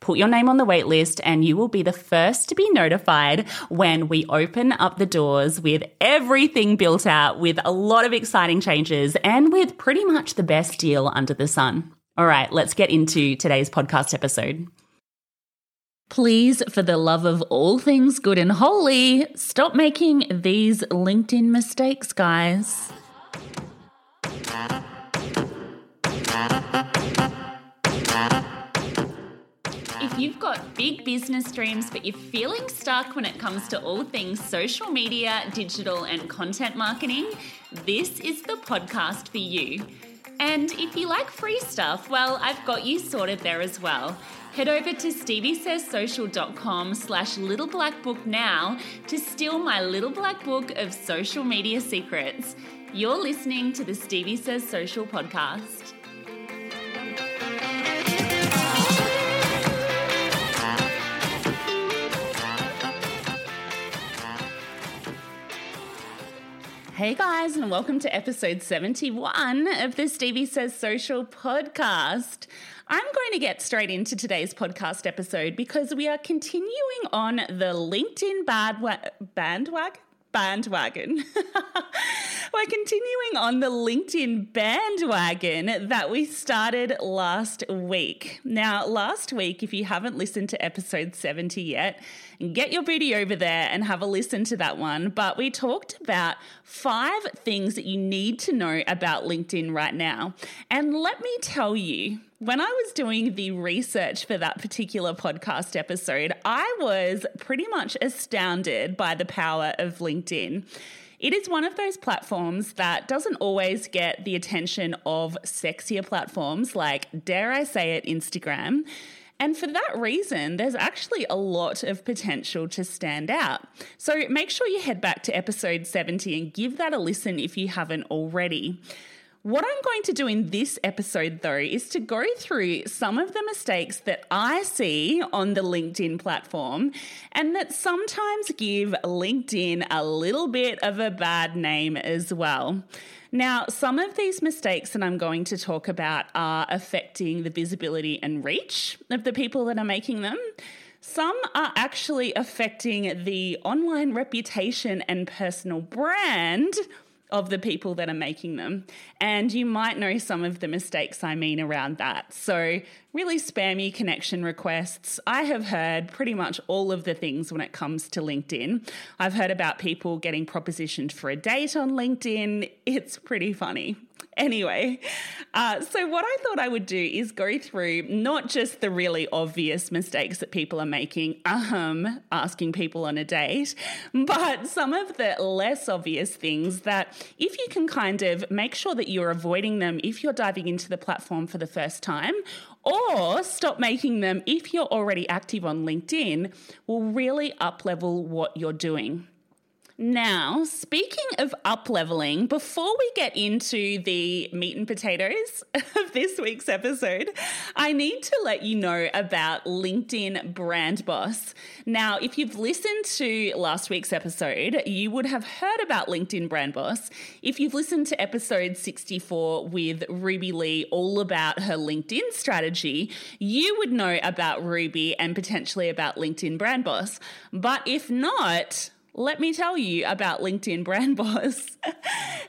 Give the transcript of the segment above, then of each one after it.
put your name on the wait list, and you will be the first to be notified when we open up the doors with everything built out, with a lot of exciting changes, and with pretty much the best deal under the sun. All right, let's get into today's podcast episode. Please, for the love of all things good and holy, stop making these LinkedIn mistakes, guys. You've got big business dreams, but you're feeling stuck when it comes to all things social media, digital, and content marketing, this is the podcast for you. And if you like free stuff, well, I've got you sorted there as well. Head over to steviesayssocial.com slash little black book now to steal my little black book of social media secrets. You're listening to the Stevie Says Social podcast. Hey guys, and welcome to episode 71 of the Stevie Says Social podcast. I'm going to get straight into today's podcast episode because we are continuing on the LinkedIn bandwagon bandwagon. We're continuing on the LinkedIn bandwagon that we started last week. Now, last week, if you haven't listened to episode 70 yet, get your booty over there and have a listen to that one. But we talked about five things that you need to know about LinkedIn right now. And let me tell you, when I was doing the research for that particular podcast episode, I was pretty much astounded by the power of LinkedIn. It is one of those platforms that doesn't always get the attention of sexier platforms like, dare I say it, Instagram. And for that reason, there's actually a lot of potential to stand out. So make sure you head back to episode 70 and give that a listen if you haven't already. What I'm going to do in this episode, though, is to go through some of the mistakes that I see on the LinkedIn platform and that sometimes give LinkedIn a little bit of a bad name as well. Now, some of these mistakes that I'm going to talk about are affecting the visibility and reach of the people that are making them. Some are actually affecting the online reputation and personal brand of the people that are making them. And you might know some of the mistakes I mean around that. So, really spammy connection requests. I have heard pretty much all of the things when it comes to LinkedIn. I've heard about people getting propositioned for a date on LinkedIn. It's pretty funny. Anyway, uh, so what I thought I would do is go through not just the really obvious mistakes that people are making, um, asking people on a date, but some of the less obvious things that if you can kind of make sure that you're avoiding them if you're diving into the platform for the first time, or stop making them if you're already active on LinkedIn, will really up level what you're doing. Now, speaking of up leveling, before we get into the meat and potatoes of this week's episode, I need to let you know about LinkedIn Brand Boss. Now, if you've listened to last week's episode, you would have heard about LinkedIn Brand Boss. If you've listened to episode 64 with Ruby Lee, all about her LinkedIn strategy, you would know about Ruby and potentially about LinkedIn Brand Boss. But if not, let me tell you about LinkedIn Brand Boss.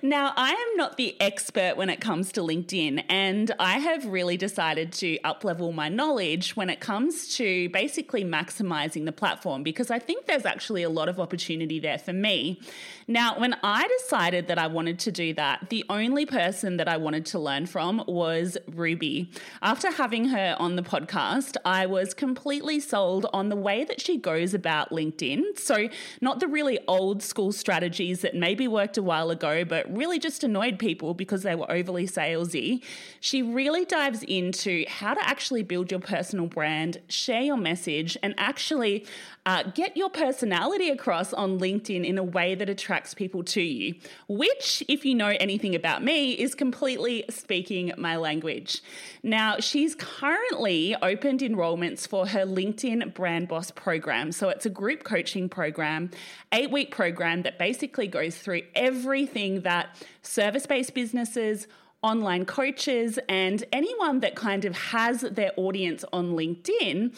now, I am not the expert when it comes to LinkedIn, and I have really decided to uplevel my knowledge when it comes to basically maximizing the platform because I think there's actually a lot of opportunity there for me. Now, when I decided that I wanted to do that, the only person that I wanted to learn from was Ruby. After having her on the podcast, I was completely sold on the way that she goes about LinkedIn. So, not the really old school strategies that maybe worked a while ago, but really just annoyed people because they were overly salesy. She really dives into how to actually build your personal brand, share your message, and actually uh, get your personality across on LinkedIn in a way that attracts people to you, which, if you know anything about me, is completely speaking my language. Now, she's currently opened enrollments for her LinkedIn Brand Boss program. So it's a group coaching program, eight week program that basically goes through everything that service based businesses, online coaches, and anyone that kind of has their audience on LinkedIn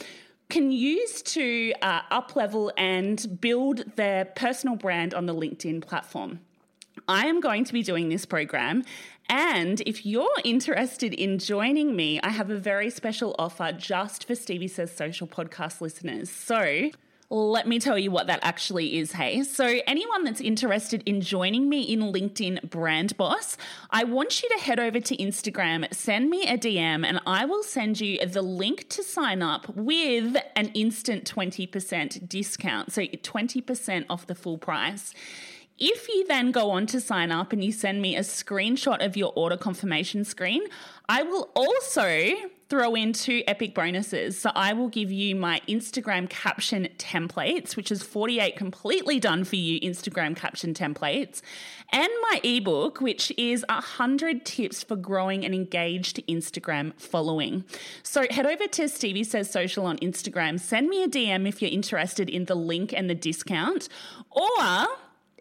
can use to uh, up level and build their personal brand on the LinkedIn platform. I am going to be doing this program. And if you're interested in joining me, I have a very special offer just for Stevie Says Social podcast listeners. So let me tell you what that actually is, hey. So, anyone that's interested in joining me in LinkedIn Brand Boss, I want you to head over to Instagram, send me a DM, and I will send you the link to sign up with an instant 20% discount. So, 20% off the full price. If you then go on to sign up and you send me a screenshot of your order confirmation screen, I will also throw in two epic bonuses. So I will give you my Instagram caption templates, which is 48 completely done for you Instagram caption templates, and my ebook, which is 100 tips for growing an engaged Instagram following. So head over to Stevie Says Social on Instagram, send me a DM if you're interested in the link and the discount, or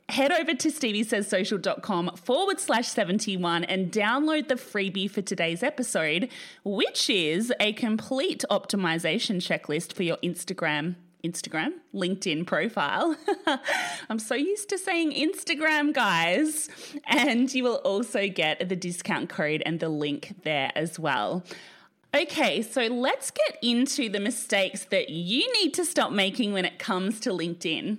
head over to steviesays.social.com forward slash 71 and download the freebie for today's episode, which is a complete optimization checklist for your Instagram. Instagram, LinkedIn profile. I'm so used to saying Instagram, guys. And you will also get the discount code and the link there as well. Okay, so let's get into the mistakes that you need to stop making when it comes to LinkedIn.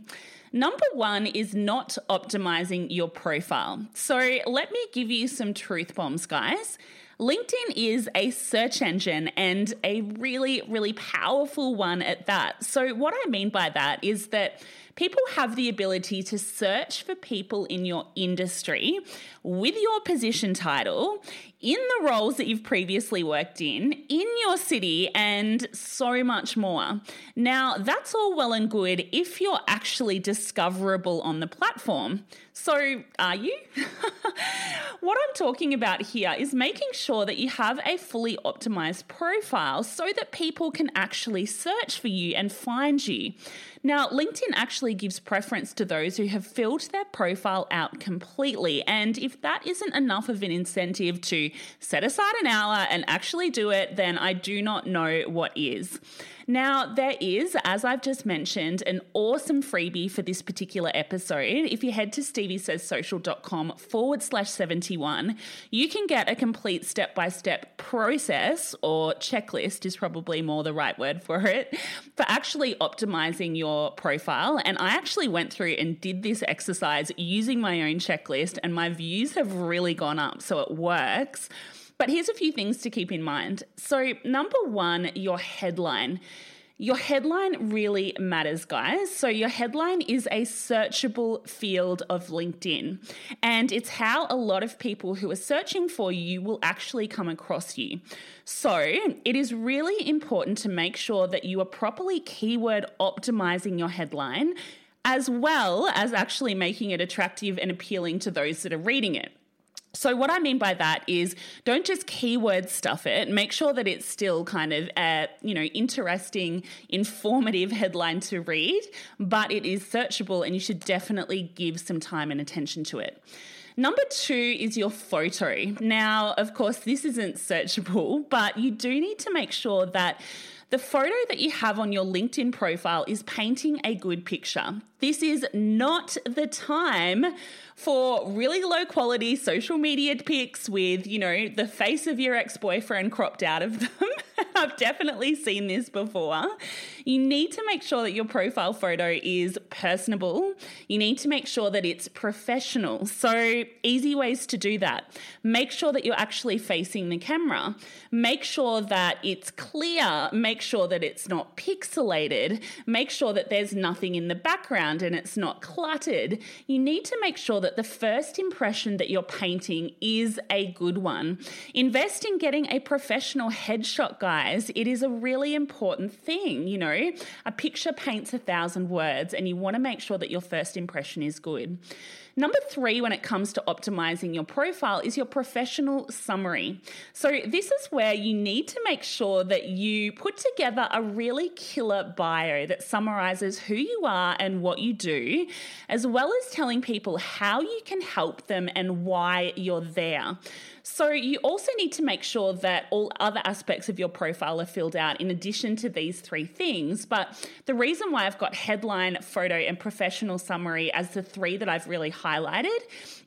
Number one is not optimizing your profile. So let me give you some truth bombs, guys. LinkedIn is a search engine and a really, really powerful one at that. So, what I mean by that is that people have the ability to search for people in your industry with your position title in the roles that you've previously worked in, in your city, and so much more. Now, that's all well and good if you're actually discoverable on the platform. So, are you? what I'm talking about here is making sure that you have a fully optimized profile so that people can actually search for you and find you. Now, LinkedIn actually gives preference to those who have filled their profile out completely. And if that isn't enough of an incentive to set aside an hour and actually do it, then I do not know what is. Now, there is, as I've just mentioned, an awesome freebie for this particular episode. If you head to steviesays.social.com forward slash 71, you can get a complete step by step process or checklist, is probably more the right word for it, for actually optimizing your profile. And I actually went through and did this exercise using my own checklist, and my views have really gone up. So it works. But here's a few things to keep in mind. So, number one, your headline. Your headline really matters, guys. So, your headline is a searchable field of LinkedIn, and it's how a lot of people who are searching for you will actually come across you. So, it is really important to make sure that you are properly keyword optimizing your headline as well as actually making it attractive and appealing to those that are reading it. So, what I mean by that is don't just keyword stuff it. Make sure that it's still kind of a, you know, interesting, informative headline to read, but it is searchable and you should definitely give some time and attention to it. Number two is your photo. Now, of course, this isn't searchable, but you do need to make sure that the photo that you have on your LinkedIn profile is painting a good picture. This is not the time for really low quality social media pics with, you know, the face of your ex boyfriend cropped out of them. I've definitely seen this before. You need to make sure that your profile photo is personable. You need to make sure that it's professional. So, easy ways to do that. Make sure that you're actually facing the camera. Make sure that it's clear. Make sure that it's not pixelated. Make sure that there's nothing in the background and it's not cluttered. You need to make sure that the first impression that you're painting is a good one. Invest in getting a professional headshot, guys. It is a really important thing. You know, a picture paints a thousand words, and you want to make sure that your first impression is good. Number three, when it comes to optimizing your profile, is your professional summary. So, this is where you need to make sure that you put together a really killer bio that summarizes who you are and what you do, as well as telling people how you can help them and why you're there. So, you also need to make sure that all other aspects of your profile are filled out in addition to these three things. But the reason why I've got headline, photo, and professional summary as the three that I've really highlighted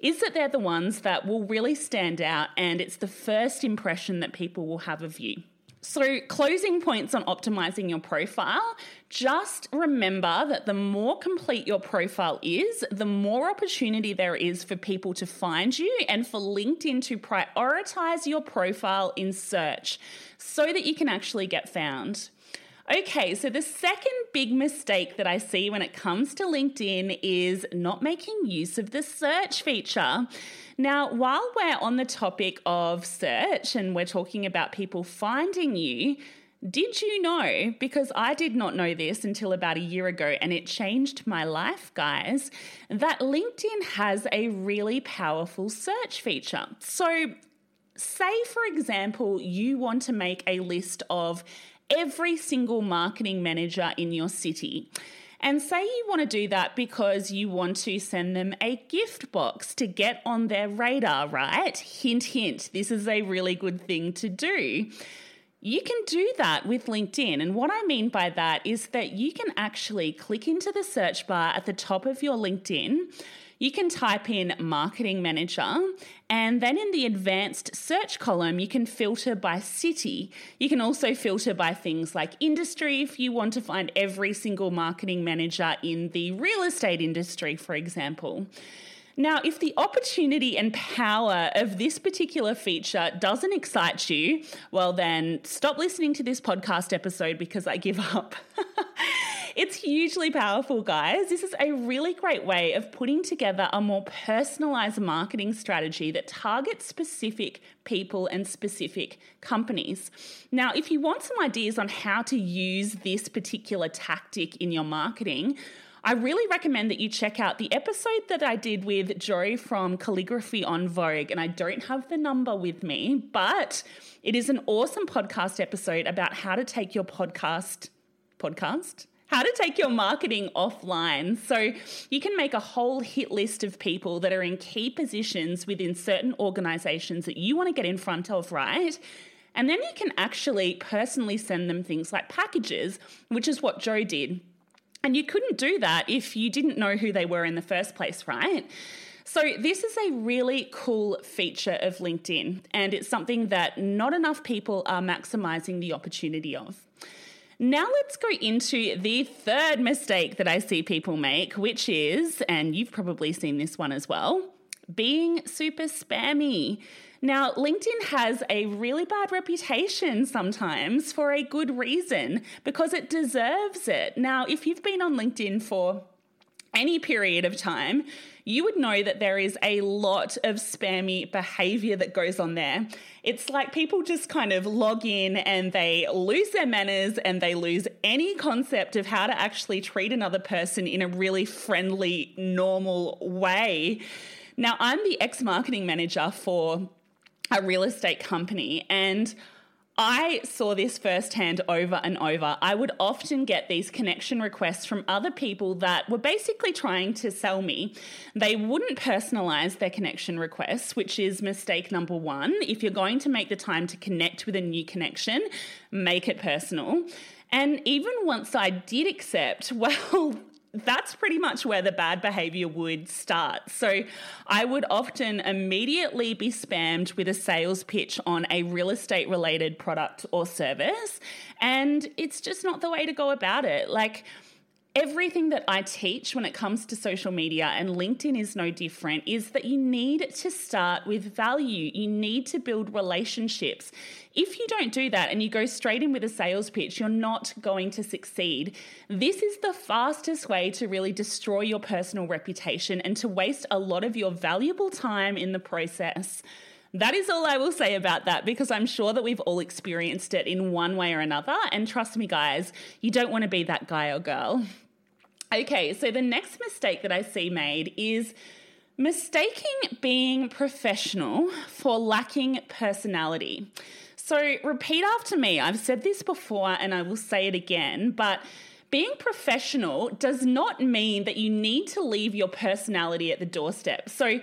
is that they're the ones that will really stand out and it's the first impression that people will have of you. So, closing points on optimizing your profile just remember that the more complete your profile is, the more opportunity there is for people to find you and for LinkedIn to prioritize your profile in search so that you can actually get found. Okay, so the second big mistake that I see when it comes to LinkedIn is not making use of the search feature. Now, while we're on the topic of search and we're talking about people finding you, did you know? Because I did not know this until about a year ago and it changed my life, guys, that LinkedIn has a really powerful search feature. So, say for example, you want to make a list of every single marketing manager in your city. And say you want to do that because you want to send them a gift box to get on their radar, right? Hint, hint, this is a really good thing to do. You can do that with LinkedIn. And what I mean by that is that you can actually click into the search bar at the top of your LinkedIn you can type in marketing manager and then in the advanced search column, you can filter by city. You can also filter by things like industry if you want to find every single marketing manager in the real estate industry, for example. Now, if the opportunity and power of this particular feature doesn't excite you, well, then stop listening to this podcast episode because I give up. It's hugely powerful, guys. This is a really great way of putting together a more personalized marketing strategy that targets specific people and specific companies. Now, if you want some ideas on how to use this particular tactic in your marketing, I really recommend that you check out the episode that I did with Joe from Calligraphy on Vogue. And I don't have the number with me, but it is an awesome podcast episode about how to take your podcast podcast how to take your marketing offline. So you can make a whole hit list of people that are in key positions within certain organizations that you want to get in front of, right? And then you can actually personally send them things like packages, which is what Joe did. And you couldn't do that if you didn't know who they were in the first place, right? So, this is a really cool feature of LinkedIn, and it's something that not enough people are maximizing the opportunity of. Now let's go into the third mistake that I see people make, which is, and you've probably seen this one as well, being super spammy. Now, LinkedIn has a really bad reputation sometimes for a good reason because it deserves it. Now, if you've been on LinkedIn for any period of time, you would know that there is a lot of spammy behavior that goes on there. It's like people just kind of log in and they lose their manners and they lose any concept of how to actually treat another person in a really friendly, normal way. Now, I'm the ex marketing manager for a real estate company and I saw this firsthand over and over. I would often get these connection requests from other people that were basically trying to sell me. They wouldn't personalize their connection requests, which is mistake number one. If you're going to make the time to connect with a new connection, make it personal. And even once I did accept, well, that's pretty much where the bad behavior would start. So I would often immediately be spammed with a sales pitch on a real estate related product or service. And it's just not the way to go about it. Like, everything that I teach when it comes to social media, and LinkedIn is no different, is that you need to start with value. You need to build relationships. If you don't do that and you go straight in with a sales pitch, you're not going to succeed. This is the fastest way to really destroy your personal reputation and to waste a lot of your valuable time in the process. That is all I will say about that because I'm sure that we've all experienced it in one way or another. And trust me, guys, you don't want to be that guy or girl. Okay, so the next mistake that I see made is mistaking being professional for lacking personality. So, repeat after me. I've said this before and I will say it again, but being professional does not mean that you need to leave your personality at the doorstep. So,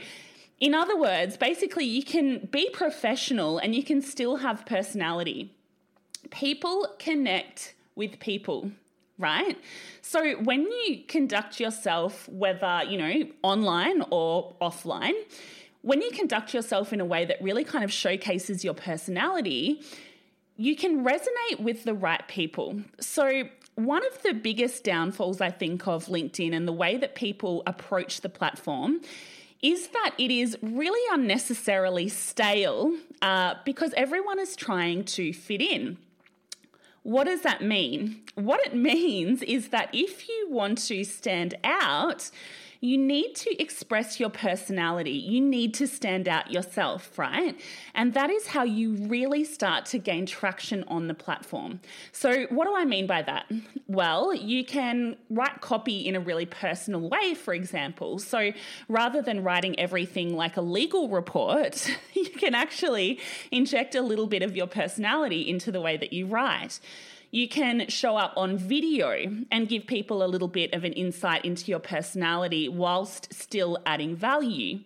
in other words, basically, you can be professional and you can still have personality. People connect with people right? So when you conduct yourself, whether, you know, online or offline, when you conduct yourself in a way that really kind of showcases your personality, you can resonate with the right people. So, one of the biggest downfalls I think of LinkedIn and the way that people approach the platform is that it is really unnecessarily stale uh, because everyone is trying to fit in. What does that mean? What it means is that if you want to stand out, you need to express your personality. You need to stand out yourself, right? And that is how you really start to gain traction on the platform. So, what do I mean by that? Well, you can write copy in a really personal way, for example. So, rather than writing everything like a legal report, you can actually inject a little bit of your personality into the way that you write. You can show up on video and give people a little bit of an insight into your personality whilst still adding value.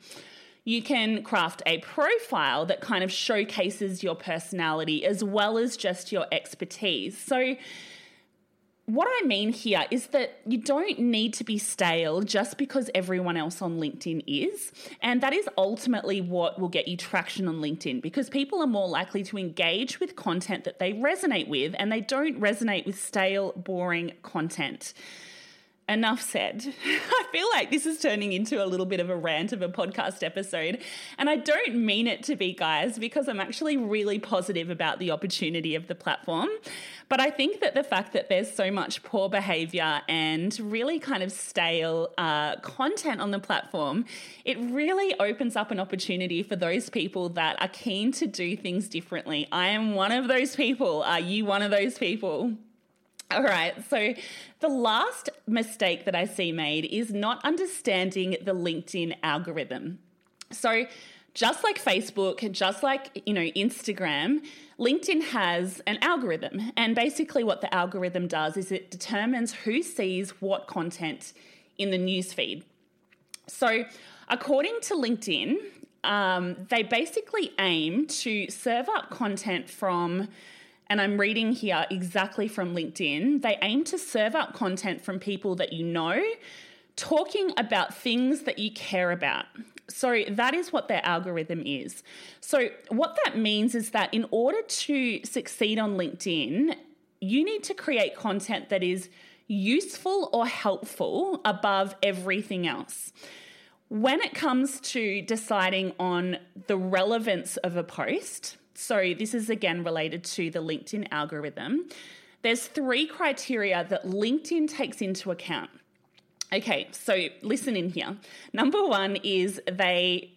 You can craft a profile that kind of showcases your personality as well as just your expertise. So, what I mean here is that you don't need to be stale just because everyone else on LinkedIn is. And that is ultimately what will get you traction on LinkedIn because people are more likely to engage with content that they resonate with and they don't resonate with stale, boring content enough said. I feel like this is turning into a little bit of a rant of a podcast episode. And I don't mean it to be, guys, because I'm actually really positive about the opportunity of the platform. But I think that the fact that there's so much poor behavior and really kind of stale uh, content on the platform, it really opens up an opportunity for those people that are keen to do things differently. I am one of those people. Are you one of those people? All right. So the last mistake that I see made is not understanding the LinkedIn algorithm. So just like Facebook, just like, you know, Instagram, LinkedIn has an algorithm. And basically what the algorithm does is it determines who sees what content in the newsfeed. So according to LinkedIn, um, they basically aim to serve up content from and I'm reading here exactly from LinkedIn, they aim to serve up content from people that you know, talking about things that you care about. So that is what their algorithm is. So, what that means is that in order to succeed on LinkedIn, you need to create content that is useful or helpful above everything else. When it comes to deciding on the relevance of a post, so this is again related to the LinkedIn algorithm. There's three criteria that LinkedIn takes into account. Okay, so listen in here. Number one is they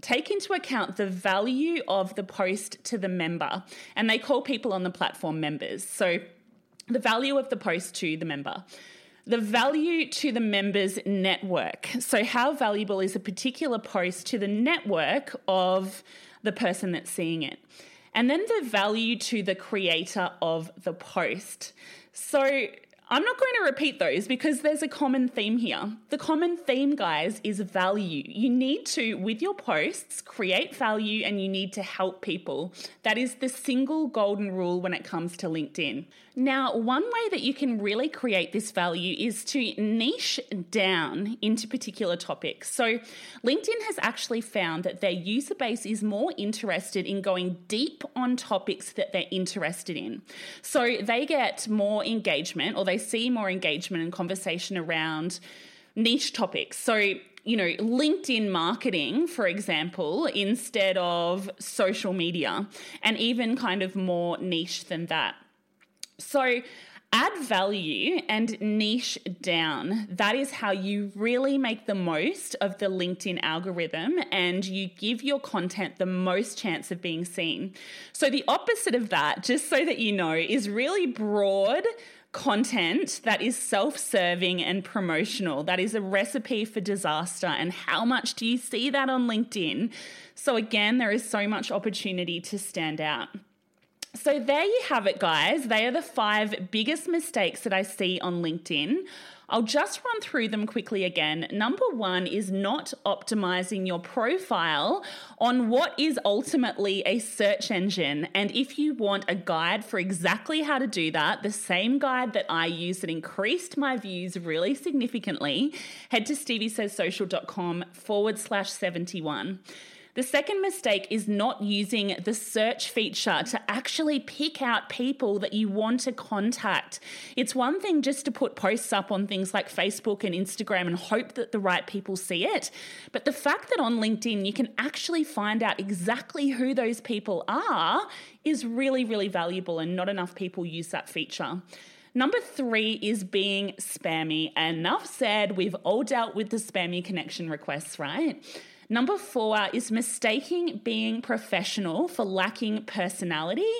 take into account the value of the post to the member, and they call people on the platform members. So the value of the post to the member. The value to the members' network. So, how valuable is a particular post to the network of the person that's seeing it? And then the value to the creator of the post. So, I'm not going to repeat those because there's a common theme here. The common theme, guys, is value. You need to, with your posts, create value and you need to help people. That is the single golden rule when it comes to LinkedIn. Now, one way that you can really create this value is to niche down into particular topics. So, LinkedIn has actually found that their user base is more interested in going deep on topics that they're interested in. So, they get more engagement or they see more engagement and conversation around niche topics. So, you know, LinkedIn marketing, for example, instead of social media, and even kind of more niche than that. So, add value and niche down. That is how you really make the most of the LinkedIn algorithm and you give your content the most chance of being seen. So, the opposite of that, just so that you know, is really broad content that is self serving and promotional. That is a recipe for disaster. And how much do you see that on LinkedIn? So, again, there is so much opportunity to stand out. So, there you have it, guys. They are the five biggest mistakes that I see on LinkedIn. I'll just run through them quickly again. Number one is not optimizing your profile on what is ultimately a search engine. And if you want a guide for exactly how to do that, the same guide that I use that increased my views really significantly, head to steviesayssocial.com forward slash 71. The second mistake is not using the search feature to actually pick out people that you want to contact. It's one thing just to put posts up on things like Facebook and Instagram and hope that the right people see it. But the fact that on LinkedIn you can actually find out exactly who those people are is really, really valuable, and not enough people use that feature. Number three is being spammy. Enough said, we've all dealt with the spammy connection requests, right? Number four is mistaking being professional for lacking personality.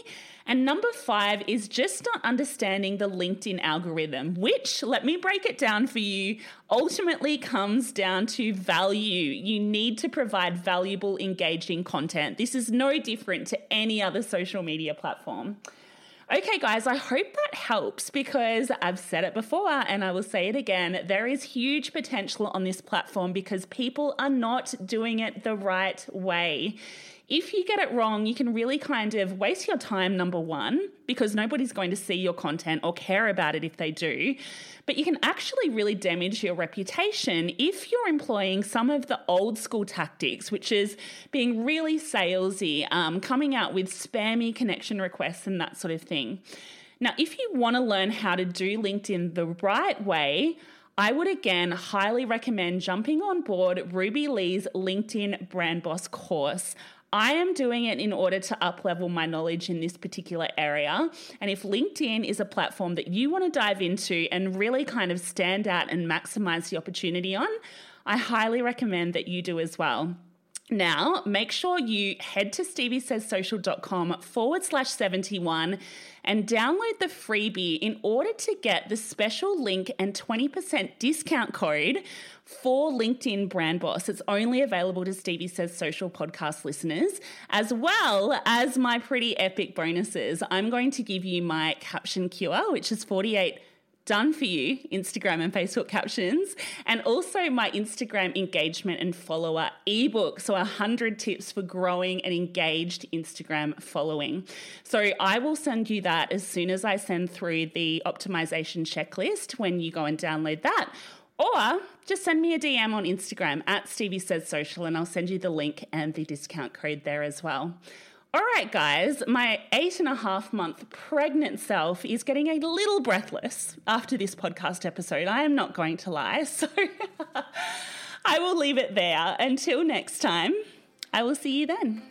And number five is just not understanding the LinkedIn algorithm, which, let me break it down for you, ultimately comes down to value. You need to provide valuable, engaging content. This is no different to any other social media platform. Okay, guys, I hope that helps because I've said it before and I will say it again. There is huge potential on this platform because people are not doing it the right way if you get it wrong, you can really kind of waste your time, number one, because nobody's going to see your content or care about it if they do. But you can actually really damage your reputation if you're employing some of the old school tactics, which is being really salesy, um, coming out with spammy connection requests and that sort of thing. Now, if you want to learn how to do LinkedIn the right way, I would again highly recommend jumping on board Ruby Lee's LinkedIn Brand Boss course. I am doing it in order to uplevel my knowledge in this particular area. And if LinkedIn is a platform that you want to dive into and really kind of stand out and maximize the opportunity on, I highly recommend that you do as well. Now, make sure you head to steviesayssocial.com forward slash 71 and download the freebie in order to get the special link and 20% discount code for LinkedIn Brand Boss. It's only available to Stevie Says Social podcast listeners, as well as my pretty epic bonuses. I'm going to give you my caption cure, which is 48 done for you Instagram and Facebook captions, and also my Instagram engagement and follower ebook. So, 100 tips for growing an engaged Instagram following. So, I will send you that as soon as I send through the optimization checklist when you go and download that. Or just send me a DM on Instagram at Stevie Says Social and I'll send you the link and the discount code there as well. All right, guys, my eight and a half month pregnant self is getting a little breathless after this podcast episode. I am not going to lie. So I will leave it there. Until next time, I will see you then.